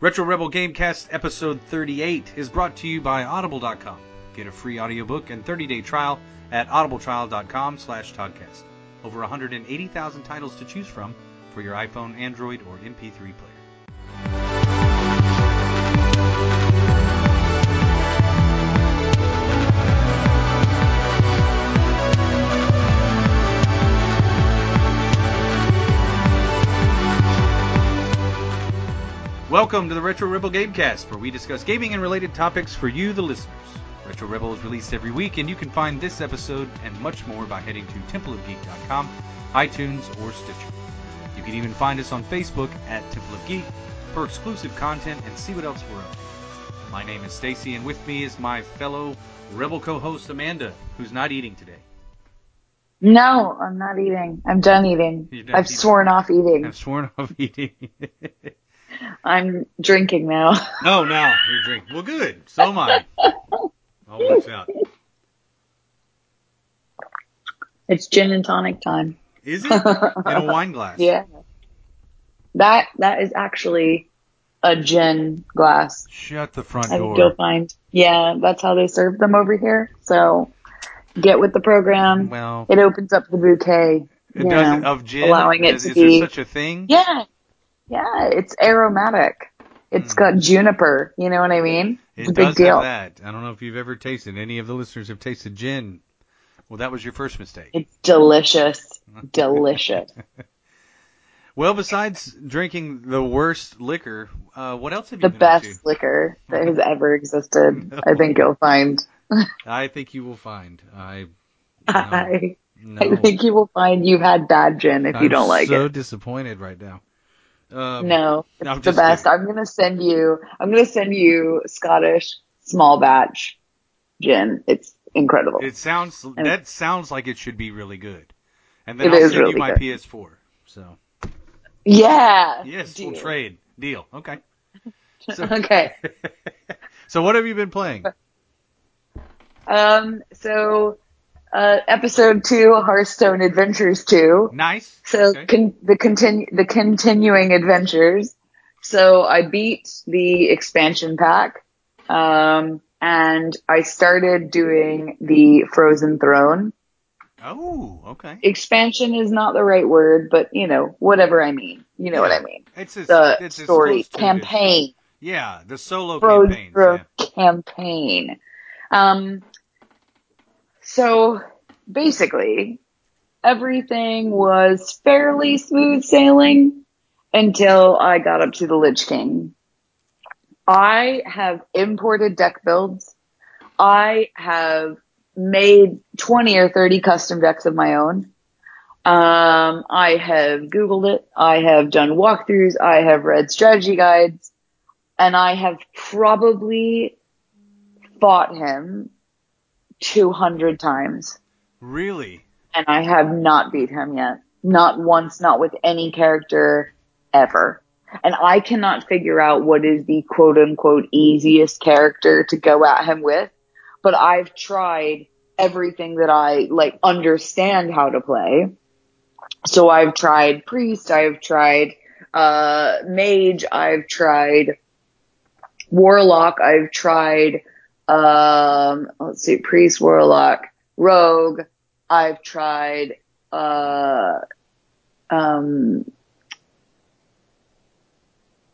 Retro Rebel Gamecast episode 38 is brought to you by audible.com. Get a free audiobook and 30-day trial at audibletrial.com slash Toddcast. Over 180,000 titles to choose from for your iPhone, Android, or MP3 player. Welcome to the Retro Rebel Gamecast, where we discuss gaming and related topics for you, the listeners. Retro Rebel is released every week, and you can find this episode and much more by heading to templeofgeek.com, iTunes, or Stitcher. You can even find us on Facebook at Temple of Geek for exclusive content and see what else we're up to. My name is Stacy, and with me is my fellow Rebel co-host Amanda, who's not eating today. No, I'm not eating. I'm done eating. I've eating. sworn off eating. I've sworn off eating. I'm drinking now. oh, now you drink. Well, good. So am I. All works out. It's gin and tonic time. Is it in a wine glass? Yeah. That that is actually a gin glass. Shut the front I door. think you'll find. Yeah, that's how they serve them over here. So get with the program. Well, It opens up the bouquet. it does know, of gin. allowing it is, to is be- there such a thing? Yeah. Yeah, it's aromatic. It's Hmm. got juniper, you know what I mean? It It's a big does deal. have that. I don't know if you've ever tasted. Any of the listeners have tasted gin. Well, that was your first mistake. It's delicious. Delicious. Well, besides drinking the worst liquor, uh, what else have the you up best liquor that has ever existed. I think you'll find. I think you will find. I. I, No, I think you will find you've had bad gin if you I'm don't like so it. So disappointed right now. Um, No, it's I'm the best. kidding. I'm gonna send you. I'm gonna send you Scottish small batch gin. It's incredible. It sounds And- that sounds like it should be really good. And then I'll send you my good. PS4. So yeah. yes, deal. we'll trade. Deal. Okay. So, Okay. so what have you been playing? Um. So, uh, episode two, Hearthstone Adventures two. Nice. So Okay. con- the continue the continuing adventures. So I beat the expansion pack, um, and I started doing the Frozen Throne. Oh, okay. Expansion is not the right word, but you know whatever I mean. You know what I mean. It's a, The it's story it campaign, Yeah, the solo Frozen campaigns. Throne Yeah. campaign. Um, so basically, everything was fairly smooth sailing until I got up to the Lich King. I have imported deck builds. I have made 20 or 30 custom decks of my own. Um, I have Googled it. I have done walkthroughs. I have read strategy guides and I have probably fought him 200 times Really? and I have not beat him yet. Not once, not with any character ever. And I cannot figure out what is the quote unquote easiest character to go at him with, but I've tried everything that I like understand how to play. So I've tried priest, I've tried, uh, mage, I've tried warlock, I've tried, um, let's see, priest, warlock, rogue, I've tried, uh, um,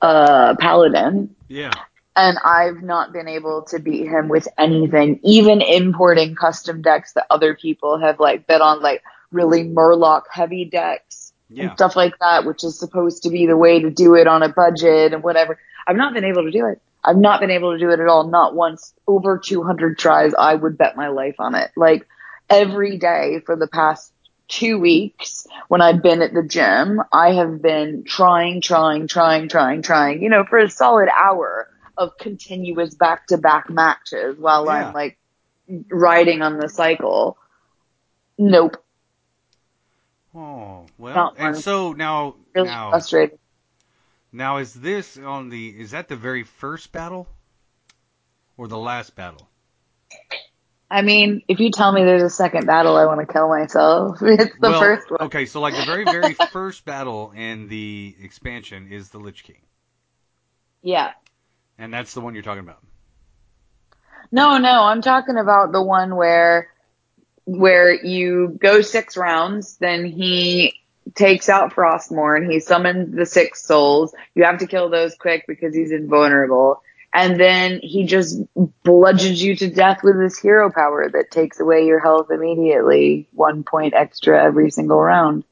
uh, paladin, Yeah. and I've not been able to beat him with anything, even importing custom decks that other people have like bet on, like really Murloc heavy decks Yeah. and stuff like that, which is supposed to be the way to do it on a budget and whatever. I've not been able to do it. I've not been able to do it at all. Not once. Over 200 tries. I would bet my life on it. Like every day for the past two weeks when I've been at the gym, I have been trying, trying, trying, trying, trying, you know, for a solid hour of continuous back to back matches while Yeah. I'm like riding on the cycle. Nope. Oh well. Not and fun. so now, Really now, frustrating. Now is this on the? Is that the very first battle, or the last battle? I mean, if you tell me there's a second battle, I want to kill myself. It's the well, first one. okay, so like the very very first battle in the expansion is the Lich King. Yeah. And that's the one you're talking about. No, no, I'm talking about the one where where you go six rounds, then he takes out Frostmourne, he summons the six souls. You have to kill those quick because he's invulnerable. And then he just bludgeons you to death with his hero power that takes away your health immediately, one point extra every single round.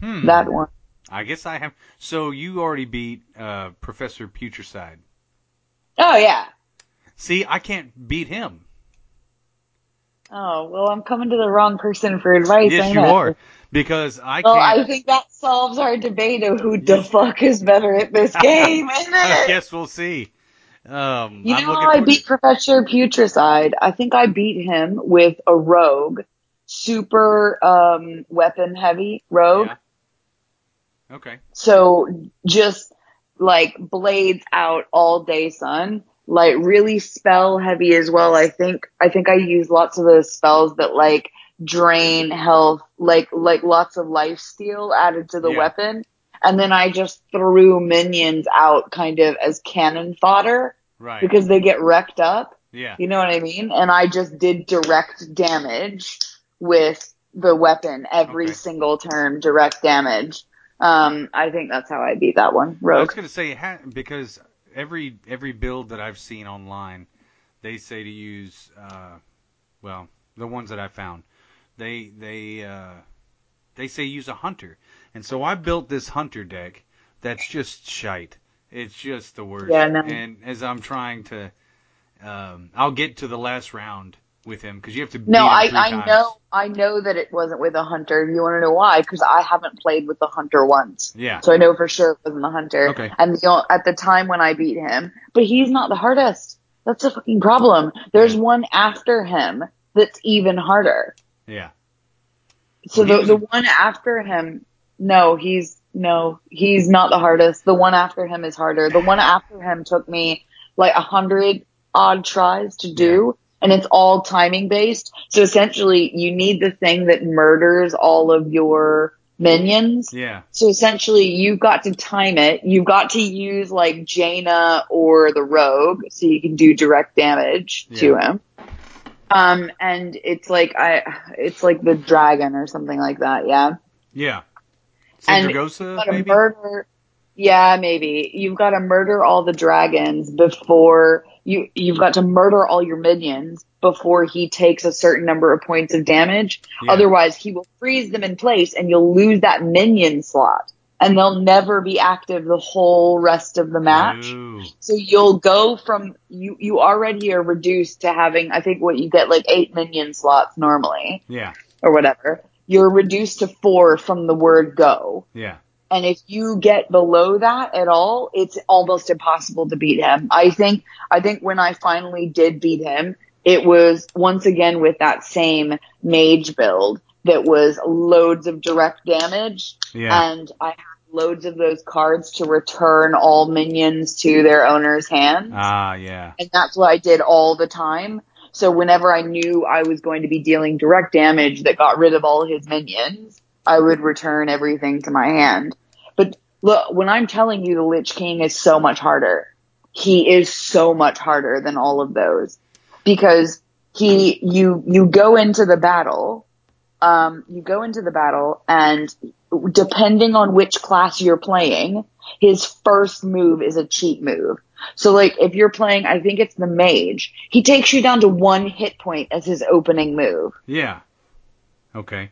Hmm. That one. I guess I have. So you already beat uh, Professor Putricide. Oh yeah. See, I can't beat him. Oh well, I'm coming to the wrong person for advice. yes, you I? are. Because I Well, can't. I think that solves our debate of who the fuck is better at this game, isn't I guess we'll see. Um, You I'm know how I beat to- Professor Putricide? I think I beat him with a rogue, super um, weapon heavy rogue. Yeah. Okay. So just like blades out all day son. like really spell heavy as well. I think I think I use lots of those spells that like drain health, like like lots of life steal added to the Yeah. weapon. And then I just threw minions out kind of as cannon fodder Right. because they get wrecked up. yeah. You know what I mean? And I just did direct damage with the weapon every Okay. single turn, direct damage. Um, I think that's how I beat that one. Rogue. I was going to say because every every build that I've seen online, they say to use uh, well the ones that I found, they they uh, they say use a hunter, and so I built this hunter deck that's just shite. It's just the worst. Yeah, no. And as I'm trying to, um, I'll get to the last round with him because you have to beat No, I, I times. know, I know that it wasn't with a hunter. You want to know why? Because I haven't played with the hunter once. Yeah. So I know for sure it wasn't the hunter. Okay. And the, at the time when I beat him, but he's not the hardest. That's a fucking problem. There's one after him that's even harder. Yeah. So the the one after him, no, he's no, he's not the hardest. The one after him is harder. The one after him took me like a hundred odd tries to do, and it's all timing based. So essentially, you need the thing that murders all of your minions. Yeah. So essentially, you've got to time it. You've got to use like Jaina or the Rogue, so you can do direct damage to him. Um, and it's like I, it's like the dragon or something like that. Yeah. Yeah. And Sindragosa, You've got to maybe. murder. Yeah, maybe you've got to murder all the dragons before you. You've got to murder all your minions before he takes a certain number of points of damage. Yeah. Otherwise, he will freeze them in place, and you'll lose that minion slot, and they'll never be active the whole rest of the match. Ooh. So you'll go from you. You already are reduced to having, I think, what you get like eight minion slots normally, Yeah. or whatever. You're reduced to four from the word go. Yeah. And if you get below that at all, it's almost impossible to beat him. I think, I think when I finally did beat him, it was once again with that same mage build that was loads of direct damage Yeah. and I loads of those cards to return all minions to their owner's hands. Ah, yeah. And that's what I did all the time. So whenever I knew I was going to be dealing direct damage that got rid of all his minions, I would return everything to my hand. But look, when I'm telling you the Lich King is so much harder, he is so much harder than all of those. Because he, you, you go into the battle, um, you go into the battle and depending on which class you're playing, his first move is a cheat move. So like if you're playing, I think it's the mage, he takes you down to one hit point as his opening move. Yeah. Okay.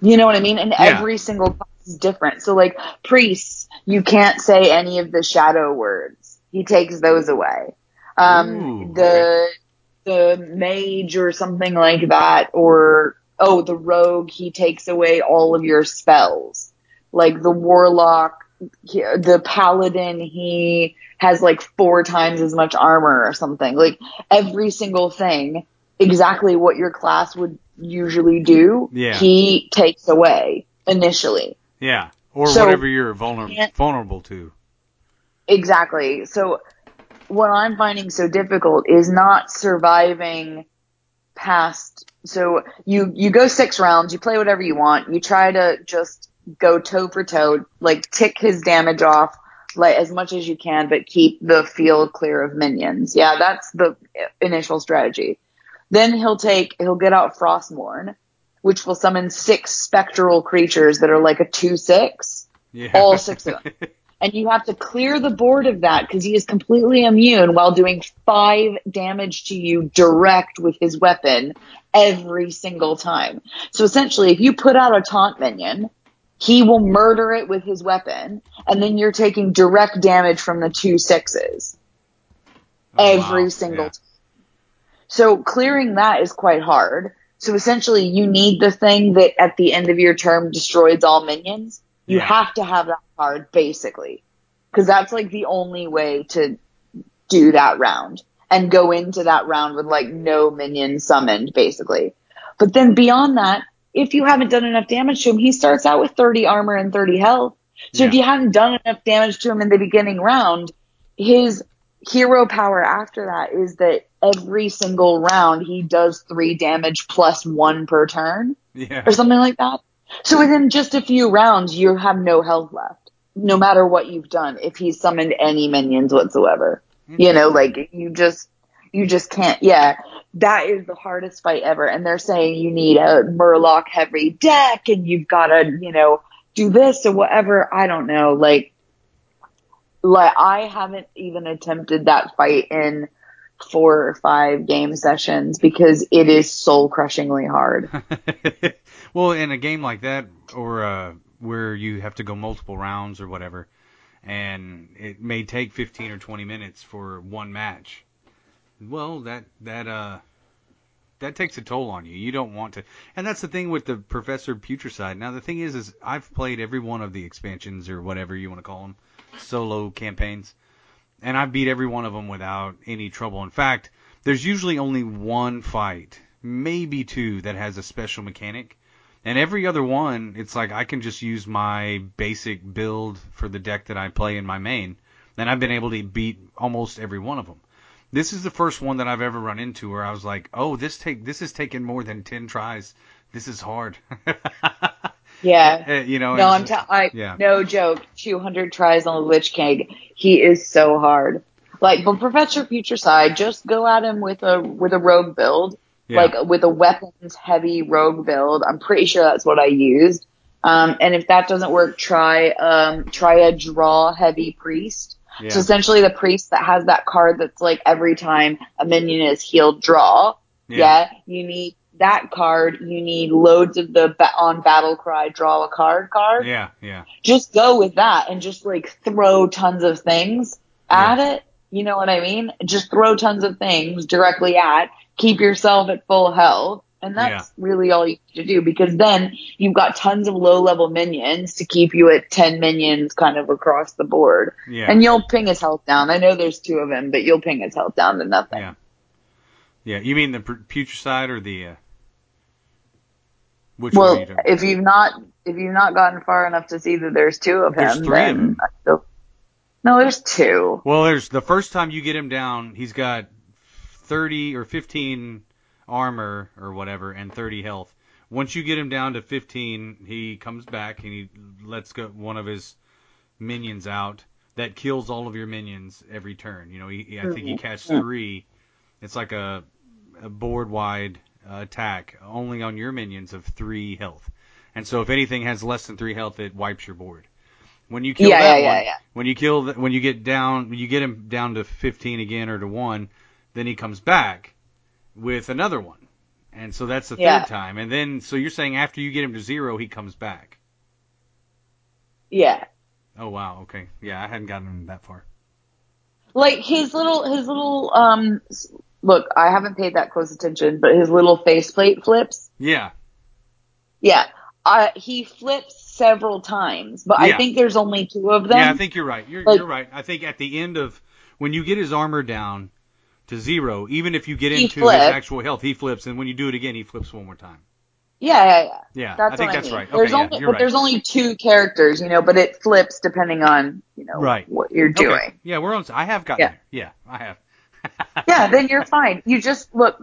You know what I mean? And Yeah. every single class is different. So like priests, you can't say any of the shadow words. He takes those away. Um, Ooh, the, the mage or something like that, or, oh, the rogue, he takes away all of your spells. Like the warlock, the paladin, he has like four times as much armor or something. Like every single thing, exactly what your class would usually do, Yeah. he takes away initially. Yeah. Or So- whatever you're vulnerable vulnerable to. Exactly. So what I'm finding so difficult is not surviving past so you you go six rounds, you play whatever you want, you try to just go toe for toe, like tick his damage off like as much as you can, but keep the field clear of minions. Yeah, that's the initial strategy. Then he'll take, he'll get out Frostmourne, which will summon six spectral creatures that are like a 2-6. Yeah. All six of them. And you have to clear the board of that because he is completely immune while doing five damage to you direct with his weapon every single time. So essentially, if you put out a taunt minion, he will murder it with his weapon, and then you're taking direct damage from the two sixes Oh, every wow. single Yeah. time. So clearing that is quite hard. So essentially, you need the thing that at the end of your term destroys all minions. You Yeah. have to have that card, basically. Because that's like the only way to do that round and go into that round with like no minions summoned, basically. But then beyond that, if you haven't done enough damage to him, he starts out with 30 armor and 30 health. So if you hadn't done enough damage to him in the beginning round, his hero power after that is that every single round he does three damage plus one per turn Yeah. or something like that. So within just a few rounds, you have no health left, no matter what you've done. If he's summoned any minions whatsoever, you know, like you just, you just can't. Yeah, that is the hardest fight ever. And they're saying you need a Murloc heavy deck, and you've got to, you know, do this or whatever. I don't know. Like, like I haven't even attempted that fight in four or five game sessions because it is soul crushingly hard. well, in a game like that, or uh, where you have to go multiple rounds or whatever, and it may take 15 or 20 minutes for one match. Well, that that uh that takes a toll on you. You don't want to, and that's the thing with the Professor Putricide. Now the thing is, is I've played every one of the expansions or whatever you want to call them, solo campaigns, and I've beat every one of them without any trouble. In fact, there's usually only one fight, maybe two, that has a special mechanic. And every other one, it's like I can just use my basic build for the deck that I play in my main, and I've been able to beat almost every one of them. This is the first one that I've ever run into where I was like, "Oh, this take this has taken more than ten tries. This is hard." Yeah. Uh, you know, No, I'm t- I yeah. no joke. 200 tries on the Lich King. He is so hard. Like, but Professor Putricide, just go at him with a with a rogue build, Yeah. like with a weapons heavy rogue build. I'm pretty sure that's what I used. Um, and if that doesn't work, try um try a draw heavy priest. yeah. So essentially, the priest that has that card that's like every time a minion is healed, draw. Yeah. you need that card. You need loads of the ba- on battle cry draw a card card. yeah, yeah, Just go with that and just like throw tons of things at it. You know what I mean? Just throw tons of things directly at. Keep yourself at full health. And that's really all you need to do because then you've got tons of low level minions to keep you at 10 minions kind of across the board. yeah. And you'll ping his health down. I know there's two of him, but you'll ping his health down to nothing. Yeah. Yeah, you mean the pr- Putricide or the uh, which one Well, you if you've not if you've not gotten far enough to see that there's two of him, There's of then still- no, there's two. Well, there's the first time you get him down, he's got 30 or 15 armor or whatever and 30 health. Once you get him down to 15, he comes back and he lets go one of his minions out that kills all of your minions every turn. You know, he, he- I think he catches three. It's like a, a board wide uh, attack only on your minions of three health. And so if anything has less than three health, it wipes your board. When you kill Yeah, that yeah, one, yeah, when you kill the, when you get down when you get him down to 15 again or to 1 then he comes back with another one and so that's the Yeah. third time and then so you're saying after you get him to 0 he comes back Yeah. oh wow okay yeah I hadn't gotten him that far Like his little his little um look, I haven't paid that close attention, but his little faceplate flips. yeah Yeah. Uh, he flips several times, but Yeah. I think there's only two of them. yeah I think you're right you're Like- you're right I think at the end of when you get his armor down to 0 even if you get He into flips. his actual health he flips and when you do it again he flips one more time yeah, yeah, yeah. yeah That's I think that's I mean. right There's okay only, yeah, you're but right there's only two characters, you know, but it flips depending on, you know, Right. what you're Okay. doing. yeah we're on I have gotten Yeah. there yeah I have yeah, then you're fine. You just look,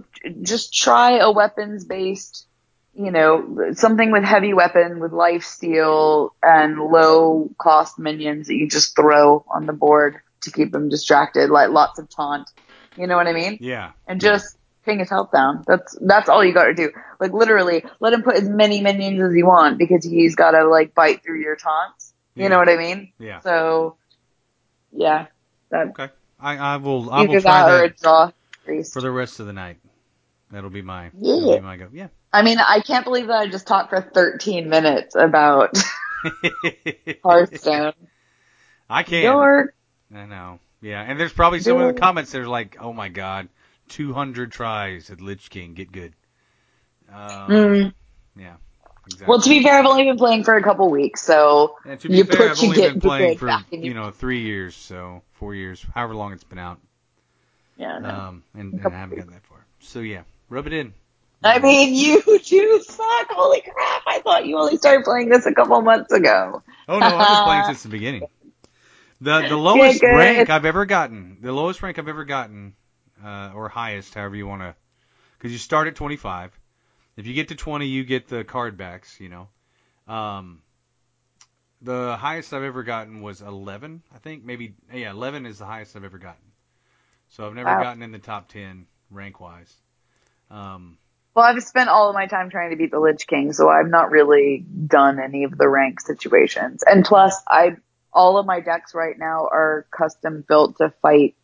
just try a weapons based you know, something with heavy weapon, with life steal, and low cost minions that you just throw on the board to keep them distracted, like lots of taunt. You know what I mean? Yeah. And just ping his health down. That's that's all you got to do. Like literally, let him put as many minions as you want because he's got to like bite through your taunts. You Yeah. know what I mean? Yeah. So, yeah, that Okay. I, I will I will try that or a that draw priest. for the rest of the night. That'll be my Yeah. be my go. Yeah. I mean, I can't believe that I just talked for 13 minutes about Hearthstone. I can. Your I know. Yeah, and there's probably some in the comments that are like, "Oh my god, 200 tries at Lich King, get good." Um, Mm. Yeah. Exactly. Well, to be fair, I've only been playing for a couple weeks, so and to be you fair, put I've you only been playing for you know three years, so four years, however long it's been out, yeah. No. um, and, and I haven't gotten that far. So yeah, rub it in. I mean, you do suck. Holy crap! I thought you only started playing this a couple months ago. Oh no, I've been playing since the beginning. The the lowest good. rank I've ever gotten, the lowest rank I've ever gotten, uh, or highest, however you want to, because you start at 25. If you get to 20, you get the card backs, you know. Um, the highest I've ever gotten was 11, I think. Maybe, yeah, 11 is the highest I've ever gotten. So I've never Wow. gotten in the top 10 rank wise. Um, Well, I've spent all of my time trying to beat the Lich King, so I've not really done any of the rank situations. And plus, I all of my decks right now are custom built to fight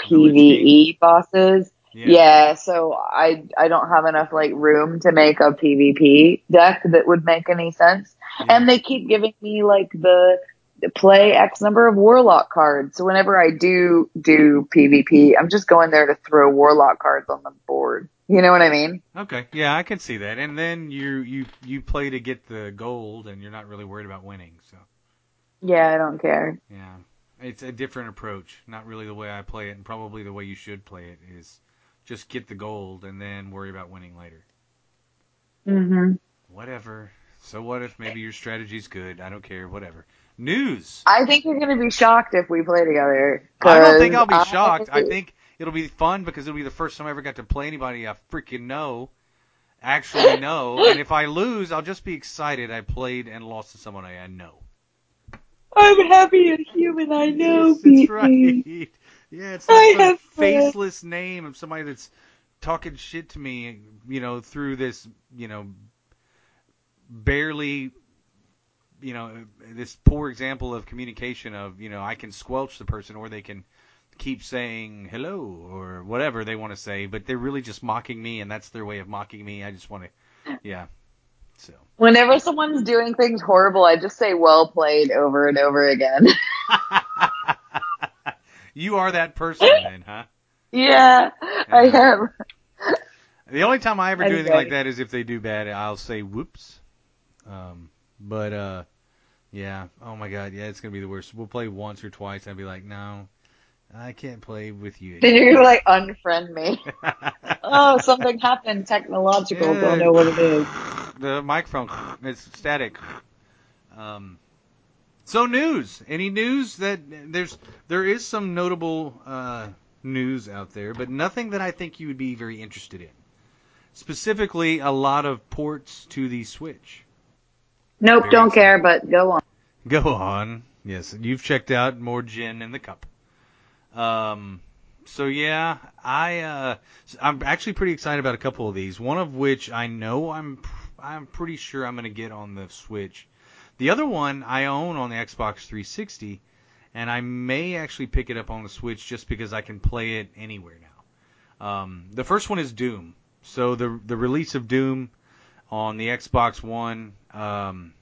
PVE bosses. yeah. Yeah, so I I don't have enough like room to make a PvP deck that would make any sense. yeah. And they keep giving me like the the play X number of warlock cards. So whenever I do do PvP, I'm just going there to throw warlock cards on the board. You know what I mean? Okay, yeah, I can see that. And then you you you play to get the gold, and you're not really worried about winning. So Yeah, I don't care. yeah, it's a different approach. Not really the way I play it, and probably the way you should play it is just get the gold and then worry about winning later. hmm Whatever. So what if maybe your strategy's good? I don't care. Whatever. News. I think you're gonna be shocked if we play together. I don't think I'll be shocked. I think it'll be fun because it'll be the first time I ever got to play anybody I freaking know, actually know. and if I lose, I'll just be excited I played and lost to someone I know. I'm happy and human. I know. Yes, that's right. Yeah, it's I not some have fun. faceless name of somebody that's talking shit to me, you know, through this, you know, barely, you know, this poor example of communication of, you know, I can squelch the person or they can keep saying hello or whatever they want to say, but they're really just mocking me and that's their way of mocking me. I just want to, yeah. So. Whenever someone's doing things horrible, I just say "well played" over and over again. you are that person then, huh? yeah, I am. The only time I ever do anything like that is if they do bad, I'll say whoops. Um, but uh, yeah. Oh my god, yeah, it's gonna be the worst. We'll play once or twice. I'll be like, no, I can't play with you. Then you're gonna like unfriend me. oh, something happened technological. Yeah. Don't know what it is. The microphone it's static. Um, so news. Any news that there's there is some notable uh, news out there, but nothing that I think you would be very interested in. Specifically, a lot of ports to the Switch. Nope, Very don't exciting. care. But go on. Go on. Yes, you've checked out more gin in the cup. Um, so yeah, I uh, I'm actually pretty excited about a couple of these. One of which I know I'm I'm pretty sure I'm going to get on the Switch. The other one I own on the Xbox 360, and I may actually pick it up on the Switch just because I can play it anywhere now. Um, the first one is Doom. So the the release of Doom on the Xbox One, um,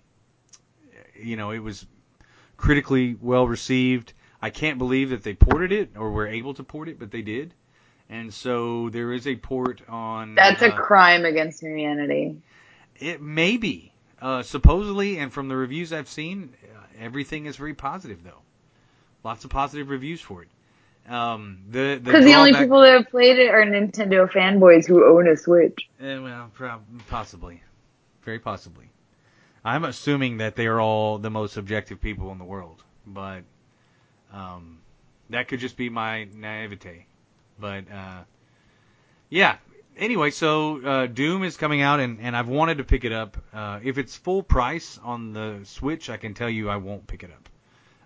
you know, it was critically well received. I can't believe that they ported it or were able to port it, but they did. And so there is a port on. That's a uh, crime against humanity. It may be. Uh, supposedly, and from the reviews I've seen, uh, everything is very positive, though. Lots of positive reviews for it. Um, the the Because the only people that have played it are Nintendo fanboys who own a Switch. Eh, well, prob- possibly, very possibly. I'm assuming that they are all the most objective people in the world, but um, that could just be my naivete. But uh, yeah, anyway, so uh, Doom is coming out, and, and I've wanted to pick it up. Uh, if it's full price on the Switch, I can tell you I won't pick it up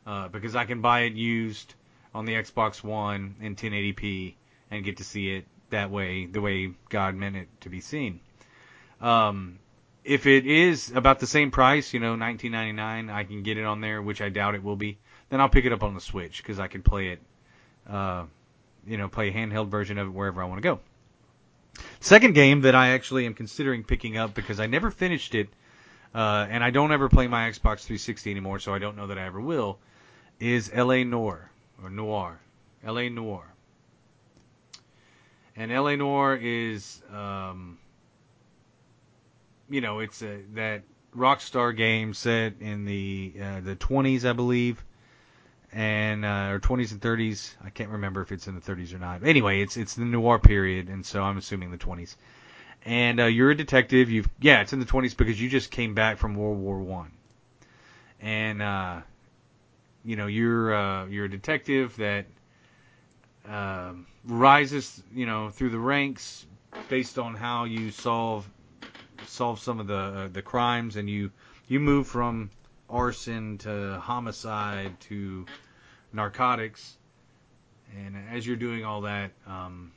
uh, because I can buy it used on the Xbox One in 1080p and get to see it that way, the way God meant it to be seen. Um, if it is about the same price, you know, 19.99, I can get it on there, which I doubt it will be. Then I'll pick it up on the Switch because I can play it, uh, you know, play a handheld version of it wherever I want to go. Second game that I actually am considering picking up because I never finished it, uh, and I don't ever play my Xbox 360 anymore, so I don't know that I ever will, is L.A. Noire or Noir, L.A. Noire, And L.A. Noire is, um, you know, it's a, that Rockstar game set in the uh, the 20s, I believe, and uh, or 20s and 30s. I can't remember if it's in the 30s or not. Anyway, it's it's the noir period, and so I'm assuming the 20s. And uh, you're a detective. You've yeah, it's in the 20s because you just came back from World War One, and uh, you know you're uh, you're a detective that uh, rises you know through the ranks based on how you solve solve some of the uh, the crimes, and you you move from arson to homicide to narcotics, and as you're doing all that, um,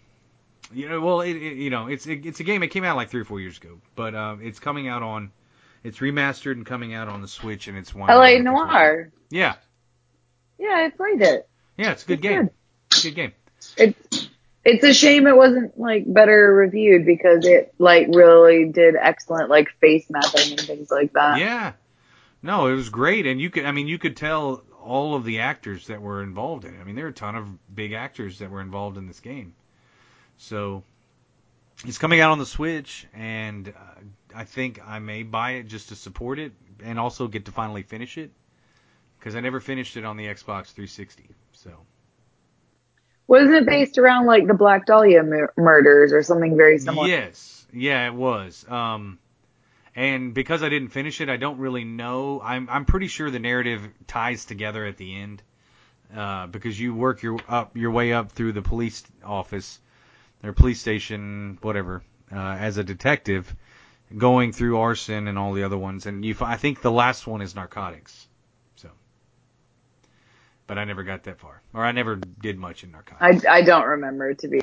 you know, well, it, it, you know, it's it, it's a game. It came out like three or four years ago, but uh, it's coming out on, it's remastered and coming out on the Switch, and it's one. L.A. Noire. Yeah. Yeah, I played it. Yeah, it's a good It's game. good. It's a good game. It's it's a shame it wasn't like better reviewed because it like really did excellent like face mapping and things like that. Yeah. No, it was great, and you could, I mean, you could tell all of the actors that were involved in it. I mean, there are a ton of big actors that were involved in this game. So it's coming out on the Switch, and uh, I think I may buy it just to support it, and also get to finally finish it, because I never finished it on the Xbox 360. So Wasn't it based around like the Black Dahlia mur- murders or something very similar? Yes, yeah, it was. Um, and because I didn't finish it, I don't really know. I'm I'm pretty sure the narrative ties together at the end, uh, because you work your up your way up through the police office, or police station, whatever, uh, as a detective, going through arson and all the other ones, and you. I think the last one is narcotics. So, but I never got that far, or I never did much in narcotics. I, I don't remember to be.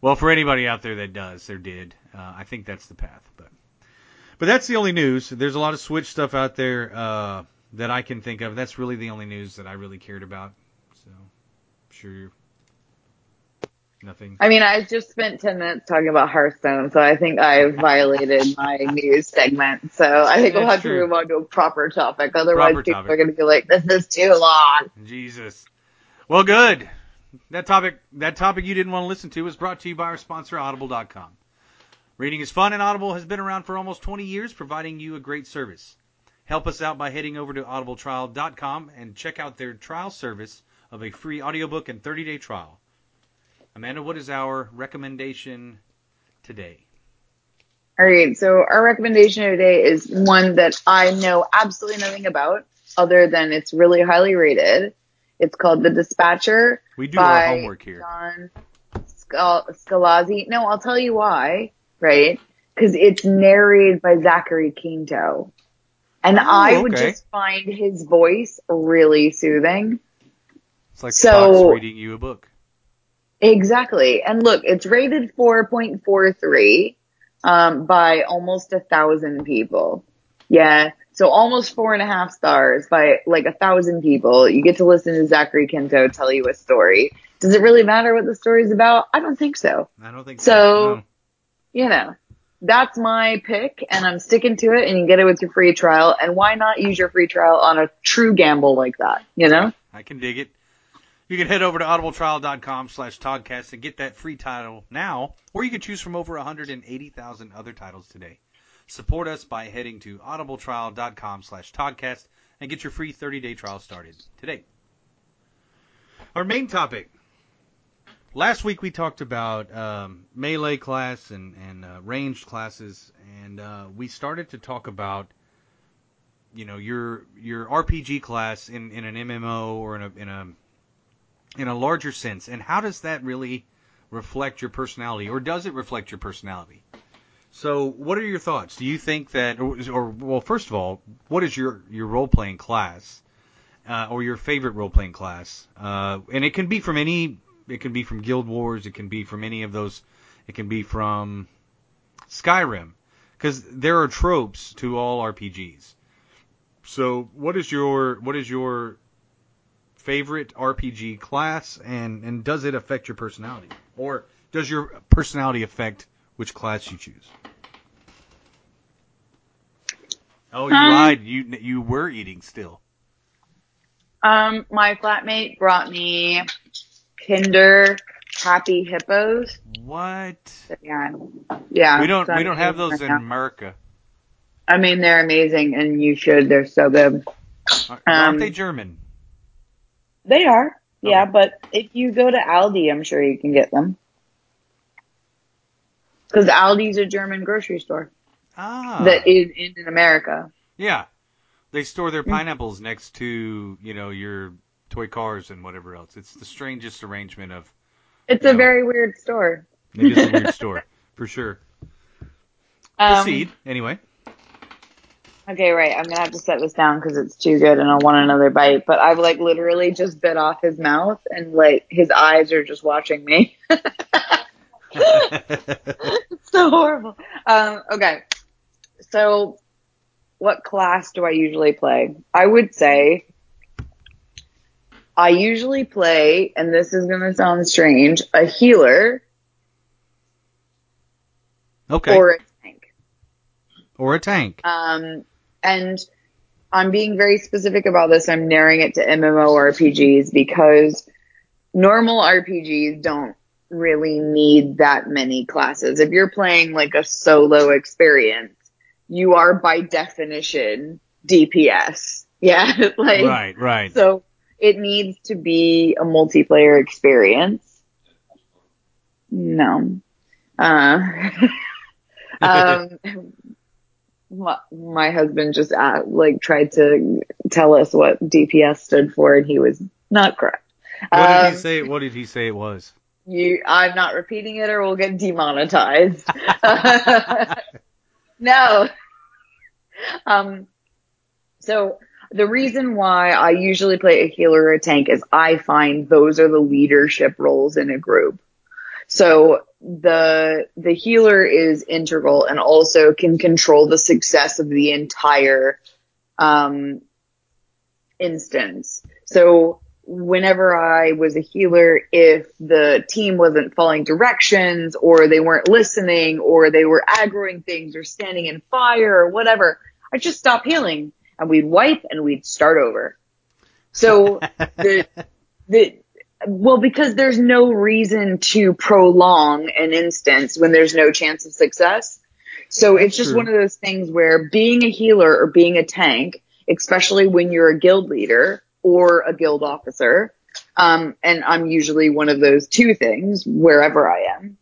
Well, for anybody out there that does or did, uh, I think that's the path. But but that's the only news. There's a lot of Switch stuff out there uh, that I can think of. That's really the only news that I really cared about. So I'm sure you're nothing. I mean, I just spent 10 minutes talking about Hearthstone, so I think I've violated my news segment. So I think we'll That's have true. to move on to a proper topic. Otherwise, Proper people topic. are going to be like, this is too long. Jesus. Well, good. That topic that topic you didn't want to listen to was brought to you by our sponsor Audible.com. Reading is fun, and Audible has been around for almost 20 years, providing you a great service. Help us out by heading over to audibletrial.com and check out their trial service of a free audiobook and 30-day trial. Amanda, what is our recommendation today? All right, so our recommendation today is one that I know absolutely nothing about, other than it's really highly rated. It's called The Dispatcher We do by our homework here. John Scal- Scalazzi. No, I'll tell you why, right? Because it's narrated by Zachary Quinto. And Oh, I would okay. just find his voice really soothing. It's like So- Fox reading you a book. Exactly. And look, it's rated 4.43 um, by almost a thousand people. Yeah. So almost four and a half stars by like a thousand people. You get to listen to Zachary Quinto tell you a story. Does it really matter what the story's about? I don't think so. I don't think So- No. You know, that's my pick and I'm sticking to it and you get it with your free trial. And why not use your free trial on a true gamble like that? You know? I can dig it. You can head over to audibletrial.com slash Toddcast and get that free title now, or you can choose from over 180,000 other titles today. Support us by heading to audibletrial.com slash Toddcast and get your free 30-day trial started today. Our main topic. Last week we talked about um, melee class and, and uh, ranged classes, and uh, we started to talk about you know your your RPG class in, in an MMO or in a in a in a larger sense, and how does that really reflect your personality, or does it reflect your personality? So, what are your thoughts? Do you think that, or, or well, first of all, what is your your role playing class, uh, or your favorite role playing class? Uh, and it can be from any, it can be from Guild Wars, it can be from any of those, it can be from Skyrim, because there are tropes to all RPGs. So, what is your what is your favorite RPG class, and and does it affect your personality, or does your personality affect which class you choose? Oh, you Um, lied. You you were eating still. Um, my flatmate brought me Kinder Happy Hippos. What? Yeah, yeah. we don't so we don't have those right in now. America. I mean, they're amazing, and you should. They're so good. Aren't Um, they German? They are. Yeah, Okay. but if you go to Aldi, I'm sure you can get them. Because Aldi's a German grocery store Ah, that is in America. yeah. They store their Mm. pineapples next to you know your toy cars and whatever else. It's the strangest arrangement of. It's a very weird store. It is a weird store for sure. Um, Proceed anyway. Okay, right. I'm gonna have to set this down because it's too good and I want another bite. But I've like literally just bit off his mouth and like his eyes are just watching me. it's so horrible. Um, okay. So what class do I usually play? I would say I usually play, and this is gonna sound strange, a healer okay. or a tank. or a tank. Um, and I'm being very specific about this. I'm narrowing it to MMORPGs because normal RPGs don't really need that many classes. If you're playing like a solo experience, you are by definition DPS. Yeah. like, right, right. so it needs to be a multiplayer experience. No. Uh, um, my, my husband just uh, like tried to tell us what DPS stood for, and he was not correct. what did Um, he say? What did he say it was? You, I'm not repeating it, or we'll get demonetized. no. Um. So the reason why I usually play a healer or a tank is I find those are the leadership roles in a group. So the the healer is integral and also can control the success of the entire um, instance. So whenever I was a healer, if the team wasn't following directions or they weren't listening or they were aggroing things or standing in fire or whatever, I'd just stop healing and we'd wipe and we'd start over. So the, the, well, because there's no reason to prolong an instance when there's no chance of success. So it's just true. one of those things where being a healer or being a tank, especially when you're a guild leader or a guild officer, um, and I'm usually one of those two things wherever I am,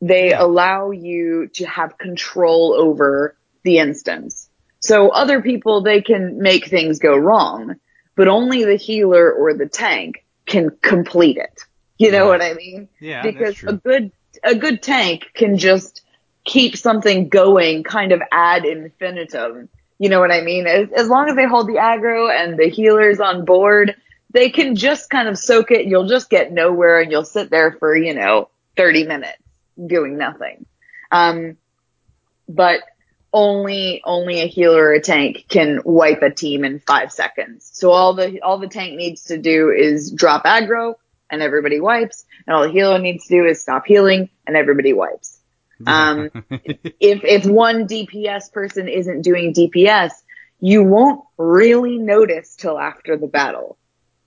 they Yeah. allow you to have control over the instance. So other people, they can make things go wrong, but only the healer or the tank can complete it. You know what I mean? yeah, because a good a good tank can just keep something going kind of ad infinitum. You know what I mean? As, as long as they hold the aggro and the healers on board, they can just kind of soak it. You'll just get nowhere and you'll sit there for, you know, 30 minutes doing nothing. Um, but only, only a healer or a tank can wipe a team in five seconds. So all the, all the tank needs to do is drop aggro and everybody wipes and all the healer needs to do is stop healing and everybody wipes. Um, if if one DPS person isn't doing DPS, you won't really notice till after the battle.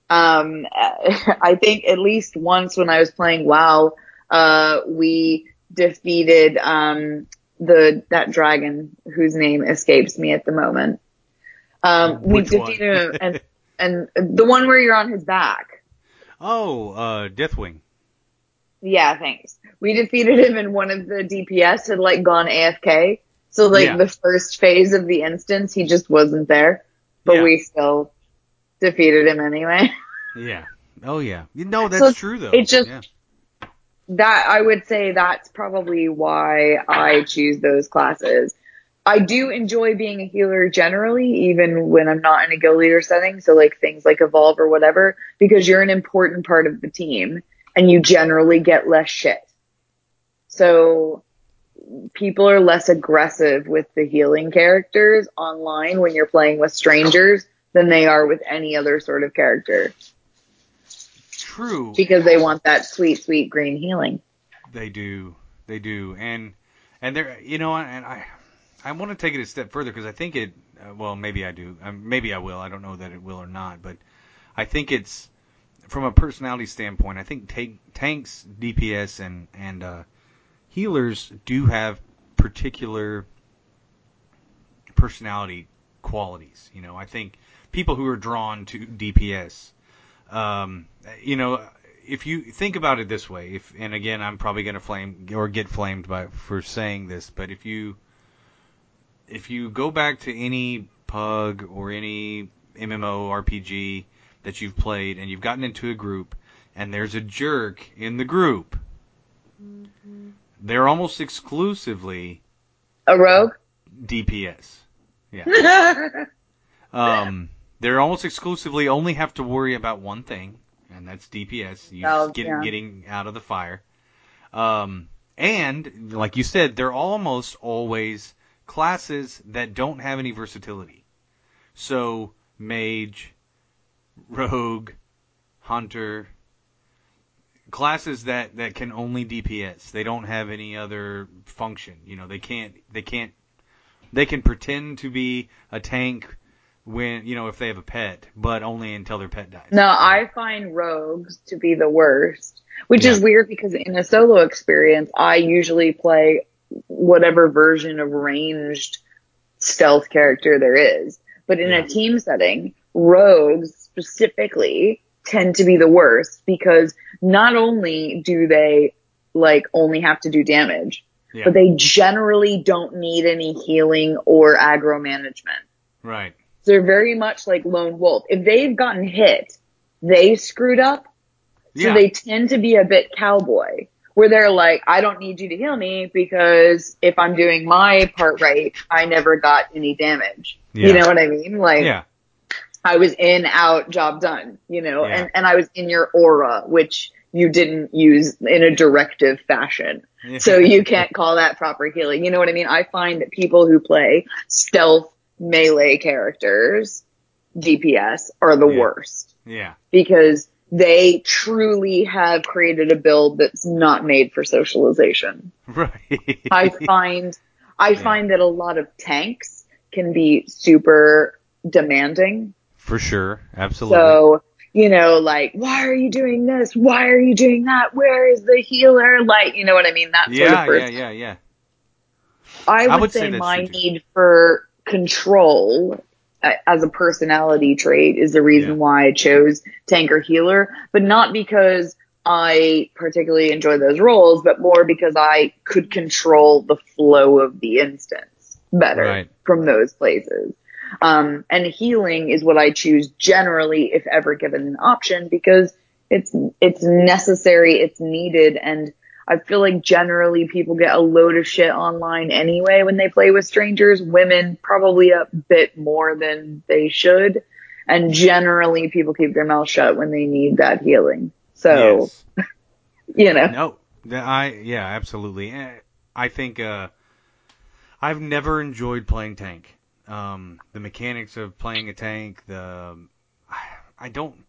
Um, I think at least once when I was playing WoW, uh, we defeated um the that dragon whose name escapes me at the moment. Um, we defeated him and and the one where you're on his back. oh, uh, Deathwing. Yeah, thanks. We defeated him and one of the DPS had like gone AFK. So like Yeah. the first phase of the instance, he just wasn't there. But Yeah. we still defeated him anyway. Yeah. Oh yeah. You know that's So true though. it just- yeah. That I would say that's probably why I choose those classes. I do enjoy being a healer generally, even when I'm not in a guild leader setting. So like things like evolve or whatever, because you're an important part of the team and you generally get less shit. So people are less aggressive with the healing characters online when you're playing with strangers than they are with any other sort of character. True. Because they want that sweet, sweet green healing. They do. They do. And and they're you know and I I want to take it a step further because I think it uh, well maybe I do um, maybe I will I don't know that it will or not but I think it's from a personality standpoint I think tank, tanks DPS and and uh, healers do have particular personality qualities you know I think people who are drawn to DPS um, you know if you think about it this way, if and again I'm probably going to flame or get flamed by for saying this, but if you if you go back to any pug or any MMO RPG that you've played and you've gotten into a group and there's a jerk in the group, mm-hmm. they're almost exclusively a rogue DPS. Yeah. um, they're almost exclusively only have to worry about one thing, and that's DPS. You oh, get, yeah. getting out of the fire. Um, and like you said, they're almost always classes that don't have any versatility. So mage, rogue, hunter, classes that that can only DPS. They don't have any other function. You know, they can't they can't they can pretend to be a tank when you know if they have a pet, but only until their pet dies. No, I find rogues to be the worst, which yeah. is weird because in a solo experience, I usually play whatever version of ranged stealth character there is. But in yeah. a team setting, rogues specifically tend to be the worst because not only do they like only have to do damage, yeah. but they generally don't need any healing or aggro management. Right. They're very much like lone wolf. If they've gotten hit, they screwed up. So yeah. they tend to be a bit cowboy where they're like, I don't need you to heal me because if I'm doing my part right, I never got any damage. Yeah. You know what I mean? Like, yeah. I was in, out, job done, you know, yeah. and, and I was in your aura, which you didn't use in a directive fashion. so you can't call that proper healing. You know what I mean? I find that people who play stealth melee characters, DPS, are the yeah. worst. Yeah. Because they truly have created a build that's not made for socialization. Right. I find, I yeah. find that a lot of tanks can be super demanding. For sure. Absolutely. So, you know, like, why are you doing this? Why are you doing that? Where is the healer? Like, you know what I mean? That yeah, sort of person. Yeah, yeah, yeah. I would, I would say, say my need for control uh, as a personality trait is the reason yeah. why I chose tanker healer, but not because I particularly enjoy those roles, but more because I could control the flow of the instance better right. from those places. Um, and healing is what I choose generally if ever given an option because it's, it's necessary, it's needed, and I feel like generally people get a load of shit online anyway when they play with strangers. Women probably a bit more than they should. And generally people keep their mouth shut when they need that healing. So, yes. you know. No, I, yeah, absolutely. Eh, I think, uh, I've never enjoyed playing tank. Um, the mechanics of playing a tank, the, I don't,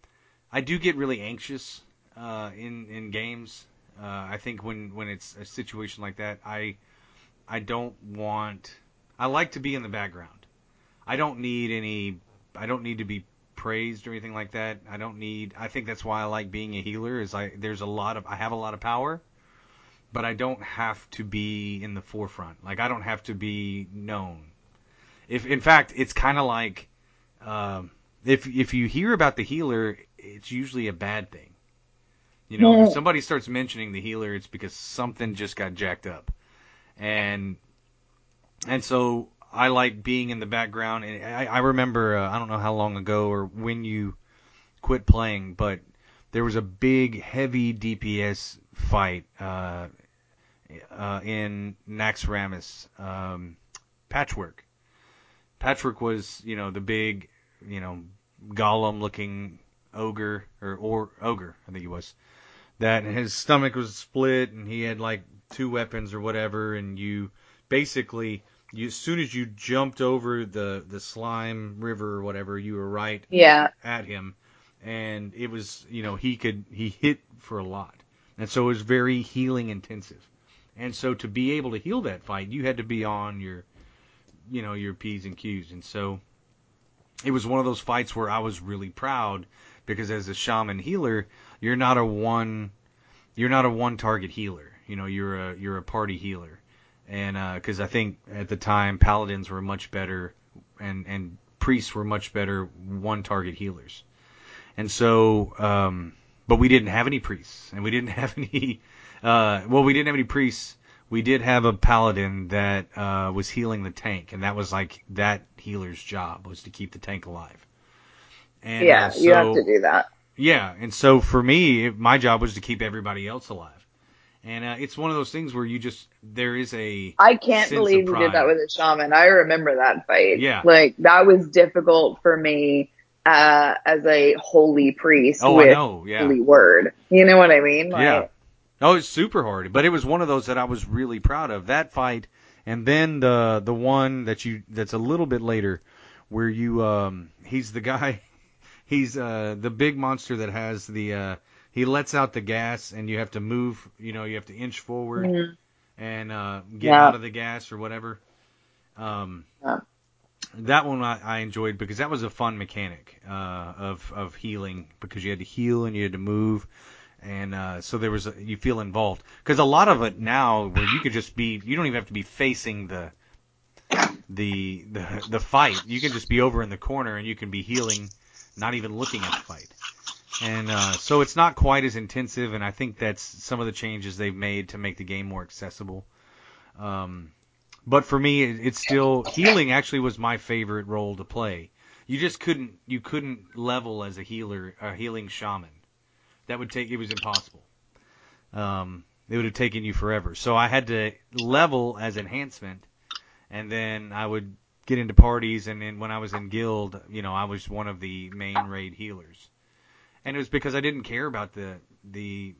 I do get really anxious, uh, in, in games. Uh, I think when when it's a situation like that, I I don't want. I like to be in the background. I don't need any. I don't need to be praised or anything like that. I don't need. I think that's why I like being a healer. Is I there's a lot of I have a lot of power, but I don't have to be in the forefront. Like I don't have to be known. If in fact it's kind of like, uh, if if you hear about the healer, it's usually a bad thing. You know, yeah. if somebody starts mentioning the healer, it's because something just got jacked up, and and so I like being in the background. And I, I remember uh, I don't know how long ago or when you quit playing, but there was a big, heavy DPS fight uh, uh, in Naxxramas. Um, Patchwerk. Patchwerk was, you know, the big, you know, golem-looking ogre or or ogre, I think he was. That his stomach was split and he had like two weapons or whatever, and you basically you as soon as you jumped over the the slime river or whatever, you were right Yeah. at him, and it was you know he could he hit for a lot, and so it was very healing intensive, and so to be able to heal that fight, you had to be on your you know your p's and q's, and so it was one of those fights where I was really proud because as a shaman healer, you're not a one you're not a one target healer, you know you're a you're a party healer, and because I think at the time paladins were much better and and priests were much better one target healers. And so, um, but we didn't have any priests, and we didn't have any. Uh, well, we didn't have any priests. We did have a paladin that uh, was healing the tank, and that was like that healer's job was to keep the tank alive. And, yeah, uh, you have to do that. yeah, and so for me, my job was to keep everybody else alive. And uh, it's one of those things where you just there is a I can't believe you did that with a shaman. I remember that fight. Yeah. Like that was difficult for me uh as a holy priest oh I with know yeah holy word. You know what I mean? Like, Yeah. Oh, it's super hard, but it was one of those that I was really proud of. That fight, and then the the one that you that's a little bit later, where you um he's the guy, he's uh the big monster that has the uh he lets out the gas and you have to move, you know, you have to inch forward Mhm. and uh get Yeah. out of the gas or whatever. Um, Yeah. that one I, I enjoyed because that was a fun mechanic uh, of of healing because you had to heal and you had to move, and uh, so there was a, you feel involved because a lot of it now where you could just be you don't even have to be facing the the the the fight you can just be over in the corner and you can be healing not even looking at the fight and uh, so it's not quite as intensive and I think that's some of the changes they've made to make the game more accessible. Um, but for me, it, it's still healing. Actually, was my favorite role to play. You just couldn't you couldn't level as a healer, a healing shaman. That would take it was impossible. Um, it would have taken you forever. So I had to level as enhancement, and then I would get into parties. And then when I was in guild, you know, I was one of the main raid healers. And it was because I didn't care about the the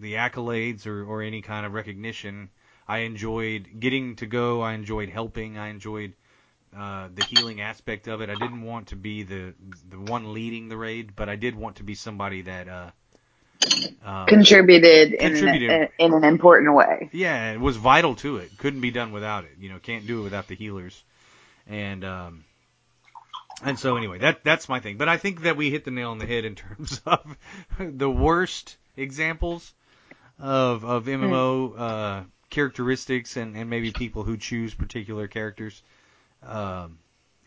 the accolades or, or any kind of recognition. I enjoyed getting to go. I enjoyed helping. I enjoyed uh, the healing aspect of it. I didn't want to be the the one leading the raid, but I did want to be somebody that uh, um, Contributed, in, Contributed. An, in an important way. yeah, it was vital to it. Couldn't be done without it. You know, can't do it without the healers. And um, and so anyway, that that's my thing. But I think that we hit the nail on the head in terms of the worst examples of of MMO uh, characteristics and and maybe people who choose particular characters. Um,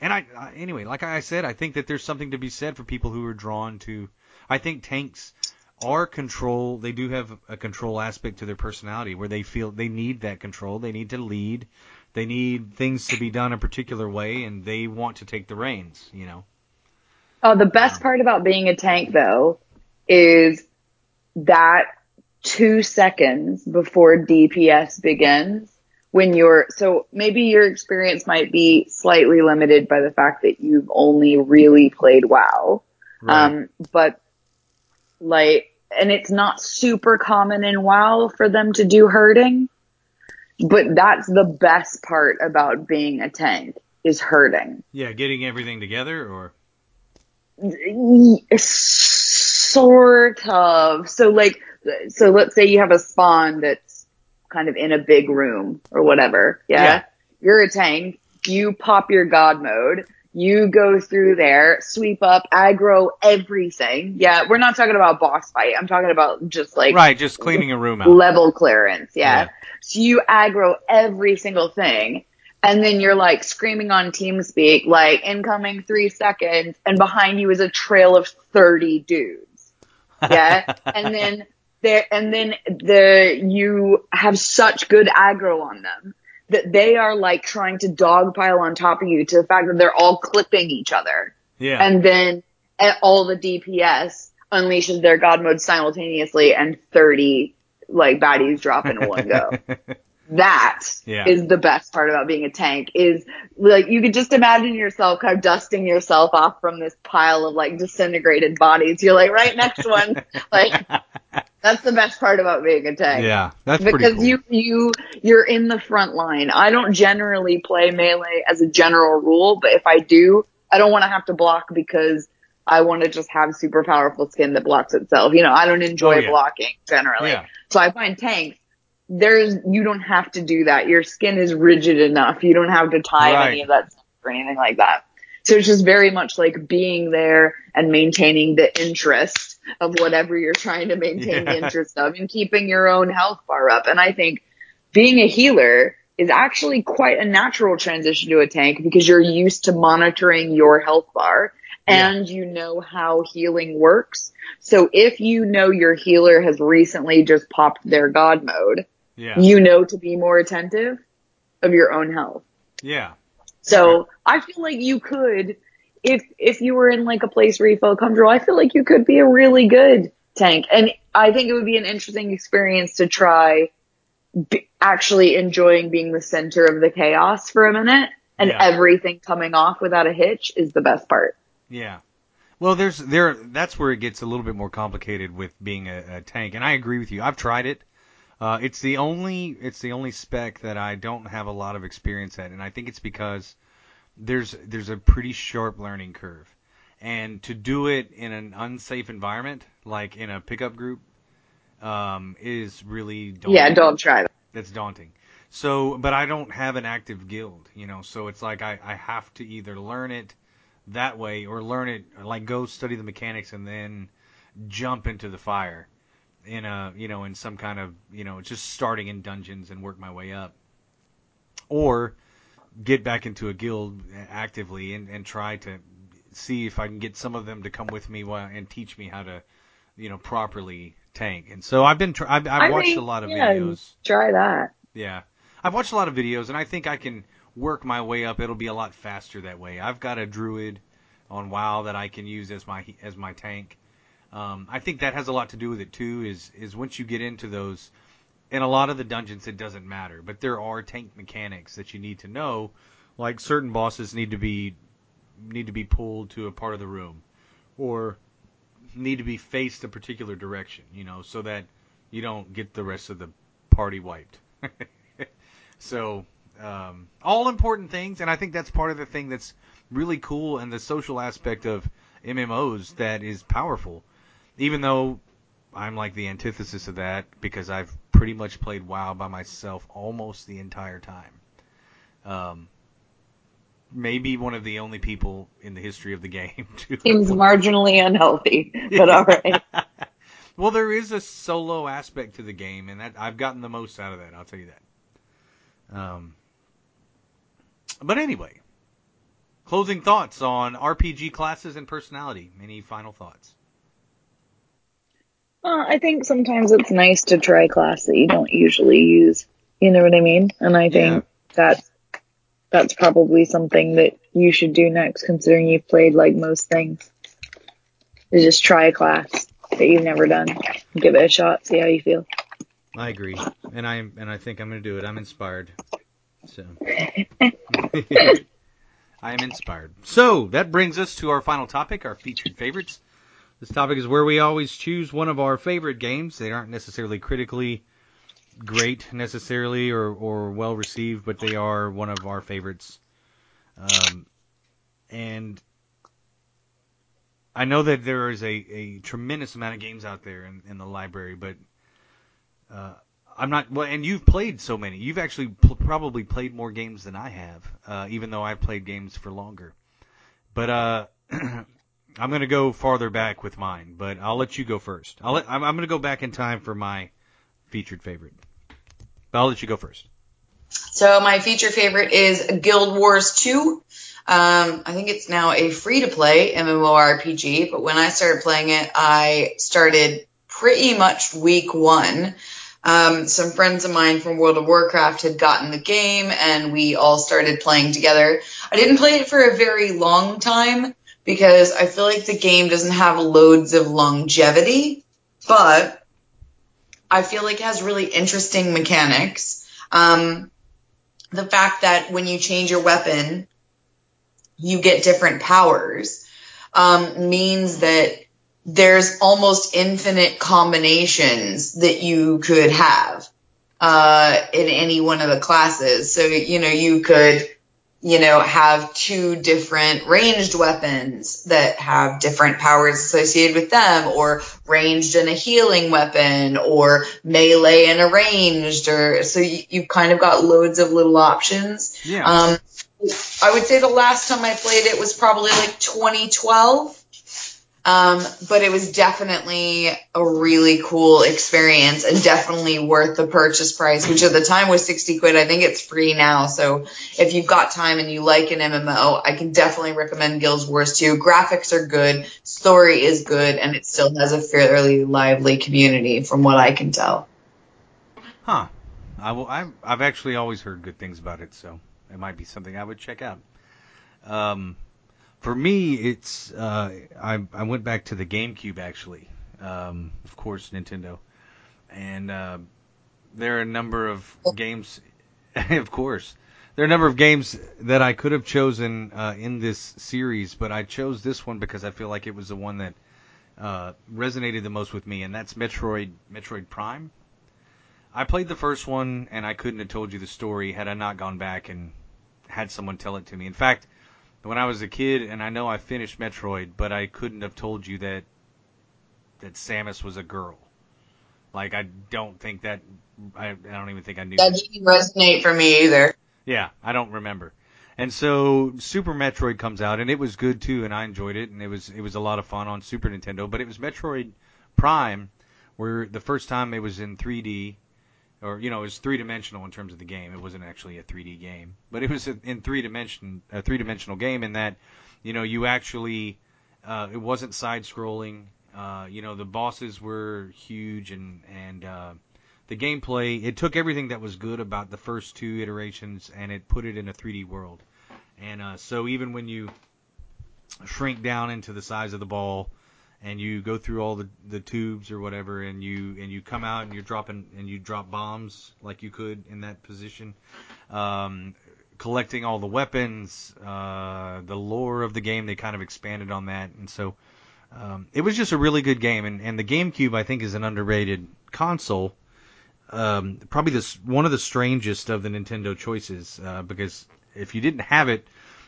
and I, I anyway, like I said, I think that there's something to be said for people who are drawn to. I think tanks are control. They do have a control aspect to their personality where they feel they need that control. They need to lead. They need things to be done a particular way, and they want to take the reins. You know. Oh, the best part about being a tank though is that two seconds before DPS begins when you're, so maybe your experience might be slightly limited by the fact that you've only really played WoW. Um, but like, and it's not super common in WoW for them to do herding, but that's the best part about being a tank is hurting. yeah, getting everything together, or Sort of. So like, so let's say you have a spawn that's kind of in a big room or whatever. Yeah. Yeah. You're a tank. You pop your god mode. You go through there, sweep up, aggro everything. Yeah. We're not talking about boss fight. I'm talking about just like right, just cleaning a room out. level clearance. Yeah. Yeah. So you aggro every single thing. And then you're like screaming on TeamSpeak, like incoming three seconds, and behind you is a trail of 30 dudes. Yeah. and then there, and then the, you have such good aggro on them that they are like trying to dogpile on top of you to the fact that they're all clipping each other yeah, and then eh, all the DPS unleashes their god mode simultaneously and 30 like baddies drop in one go. That is Yeah. the best part about being a tank is like you could just imagine yourself kind of dusting yourself off from this pile of like disintegrated bodies. You're like right next one. like that's the best part about being a tank yeah, that's pretty because cool. you you you're in the front line. I don't generally play melee as a general rule, but if I do, I don't want to have to block because I want to just have super powerful skin that blocks itself. You know, I don't enjoy Oh, yeah. blocking generally. Yeah. So I find tanks there's you don't have to do that. Your skin is rigid enough. You don't have to tie Right. any of that stuff or anything like that. So it's just very much like being there and maintaining the interest of whatever you're trying to maintain the interest of and keeping your own health bar up. And I think being a healer is actually quite a natural transition to a tank because you're used to monitoring your health bar and you know how healing works. So if you know your healer has recently just popped their god mode, yeah, you know to be more attentive of your own health. yeah, So I feel like you could, if if you were in like a place where you felt comfortable, I feel like you could be a really good tank, and I think it would be an interesting experience to try b- actually enjoying being the center of the chaos for a minute, and Yeah. everything coming off without a hitch is the best part. yeah. Well, there's there. That's where it gets a little bit more complicated with being a, a tank, and I agree with you. I've tried it. Uh, it's the only it's the only spec that I don't have a lot of experience at, and I think it's because there's there's a pretty sharp learning curve, and to do it in an unsafe environment like in a pickup group um, is really daunting. Yeah, don't try that. that's daunting. So, but I don't have an active guild, you know, so it's like I, I have to either learn it that way or learn it, like go study the mechanics and then jump into the fire in a, you know, in some kind of, you know, just starting in dungeons and work my way up. Or get back into a guild actively and, and try to see if I can get some of them to come with me while, and teach me how to, you know, properly tank. And so I've been, tr- I've, I've I watched think, a lot of yeah, videos. Try that. Yeah. I've watched a lot of videos and I think I can work my way up. It'll be a lot faster that way. I've got a druid on WoW that I can use as my as my tank. Um, I think that has a lot to do with it too. Is is once you get into those, in a lot of the dungeons it doesn't matter, but there are tank mechanics that you need to know. Like certain bosses need to be need to be pulled to a part of the room, or need to be faced a particular direction. You know, so that you don't get the rest of the party wiped. so um, all important things, and I think that's part of the thing that's really cool and the social aspect of MMOs that is powerful. Even though I'm like the antithesis of that because I've pretty much played WoW by myself almost the entire time. Um, maybe one of the only people in the history of the game to Seems marginally unhealthy, but all right. well, there is a solo aspect to the game, and that I've gotten the most out of that. I'll tell you that. Um, but anyway, closing thoughts on RPG classes and personality. Any final thoughts? Uh, I think sometimes it's nice to try class that you don't usually use. You know what I mean? And I think that's that's probably something that you should do next, considering you've played like most things. Is just try a class that you've never done, give it a shot, see how you feel. I agree, and I and I think I'm going to do it. I'm inspired. So I am inspired. So that brings us to our final topic, our featured favorites. This topic is where we always choose one of our favorite games. They aren't necessarily critically great necessarily or, or well received, but they are one of our favorites. Um, and I know that there is a, a tremendous amount of games out there in, in the library, but uh, I'm not. Well, and you've played so many. You've actually pl- probably played more games than I have, uh, even though I've played games for longer. But uh, I'm going to go farther back with mine. But I'll let you go first. I'll let, I'm, I'm going to go back in time for my featured favorite. But I'll let you go first. So my featured favorite is Guild Wars 2. Um, I think it's now a free to play MMORPG, but when I started playing it, I started pretty much week one. Um, some friends of mine from World of Warcraft had gotten the game and we all started playing together. I didn't play it for a very long time, because I feel like the game doesn't have loads of longevity, but I feel like it has really interesting mechanics. Um, the fact that when you change your weapon, you get different powers um, means that there's almost infinite combinations that you could have uh, in any one of the classes. So, you know, you could, you know, have two different ranged weapons that have different powers associated with them, or ranged and a healing weapon, or melee and a ranged, or so you, you've kind of got loads of little options. Yeah. Um, I would say the last time I played it was probably like 2012. Um, but it was definitely a really cool experience and definitely worth the purchase price, which at the time was 60 quid. I think it's free now. So if you've got time and you like an MMO, I can definitely recommend Guild Wars 2. Graphics are good, story is good, and it still has a fairly lively community from what I can tell. Huh. I will. I've, I've actually always heard good things about it, so it might be something I would check out. Um, for me, it's uh, I I went back to the GameCube actually. Um, of course, Nintendo, and uh, there are a number of games. of course, there are a number of games that I could have chosen uh, in this series, but I chose this one because I feel like it was the one that uh, resonated the most with me, and that's Metroid Metroid Prime. I played the first one, and I couldn't have told you the story had I not gone back and had someone tell it to me. In fact, when I was a kid, and I know I finished Metroid, but I couldn't have told you that that Samus was a girl. Like I don't think that I, I don't even think I knew. That didn't resonate for me either. Yeah, I don't remember. And so Super Metroid comes out, and it was good too, and I enjoyed it, and it was it was a lot of fun on Super Nintendo. But it was Metroid Prime, where the first time it was in 3D, or you know, it was three dimensional in terms of the game. It wasn't actually a 3D game, but it was in three dimension a three dimensional game in that, you know, you actually uh, it wasn't side scrolling. Uh, you know, the bosses were huge, and and uh, the gameplay it took everything that was good about the first two iterations and it put it in a 3D world. And uh, so even when you shrink down into the size of the ball and you go through all the, the tubes or whatever and you and you come out and you're dropping and you drop bombs like you could in that position. Um, collecting all the weapons uh, the lore of the game they kind of expanded on that. And so um, it was just a really good game. And, and the GameCube I think is an underrated console. Um, probably this one of the strangest of the Nintendo choices uh, because if you didn't have it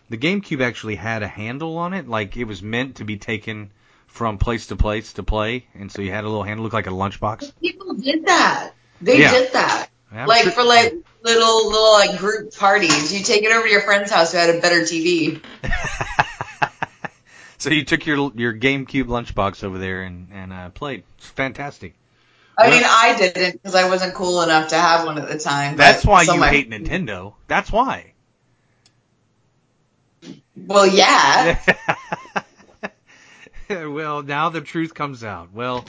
the GameCube actually had a handle on it. Like it was meant to be taken from place to place to play, and so you had a little handle, look like a lunchbox. People did that. They Yeah. did that. I'm like sure- for like little little like group parties. You take it over to your friend's house who had a better TV. so you took your your GameCube lunchbox over there and and uh, played. It's fantastic. I mean, I didn't because I wasn't cool enough to have one at the time. That's why you my- hate Nintendo. That's why. Well, yeah. well, now the truth comes out. Well,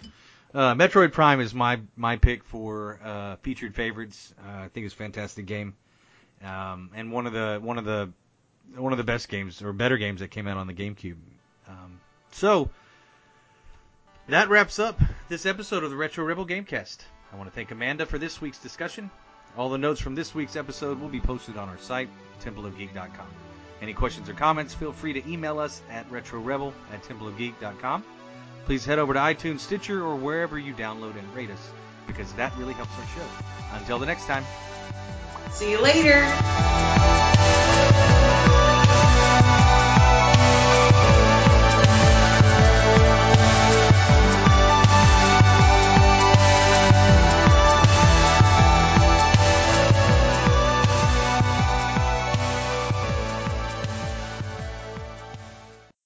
uh, Metroid Prime is my my pick for uh, featured favorites. Uh, I think it's a fantastic game, um, and one of the one of the one of the best games or better games that came out on the GameCube. Um, so that wraps up this episode of the Retro Rebel Gamecast. I want to thank Amanda for this week's discussion. All the notes from this week's episode will be posted on our site, templeofgeek.com. Any questions or comments, feel free to email us at retrorebel at templeofgeek.com. Please head over to iTunes, Stitcher, or wherever you download and rate us, because that really helps our show. Until the next time. See you later.